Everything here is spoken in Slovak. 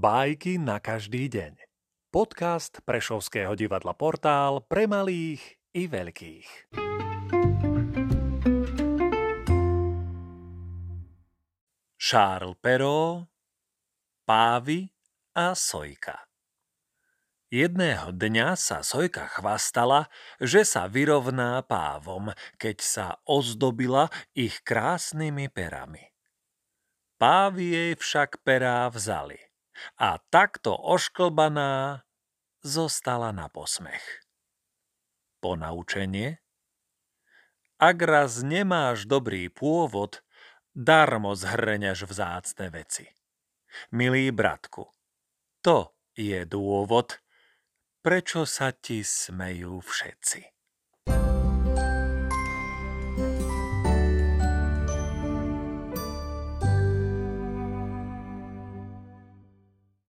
Bajky na každý deň. Podcast Prešovského divadla Portál pre malých i veľkých. Charles Perrault, Pávy a Sojka Jedného dňa sa Sojka chvastala, že sa vyrovná pávom, keď sa ozdobila ich krásnymi perami. Pávy jej však perá vzali a takto ošklbaná zostala na posmech. Ponaučenie? Ak raz nemáš dobrý pôvod, darmo zhrňaš vzácne veci. Milý bratku, to je dôvod, prečo sa ti smejú všetci.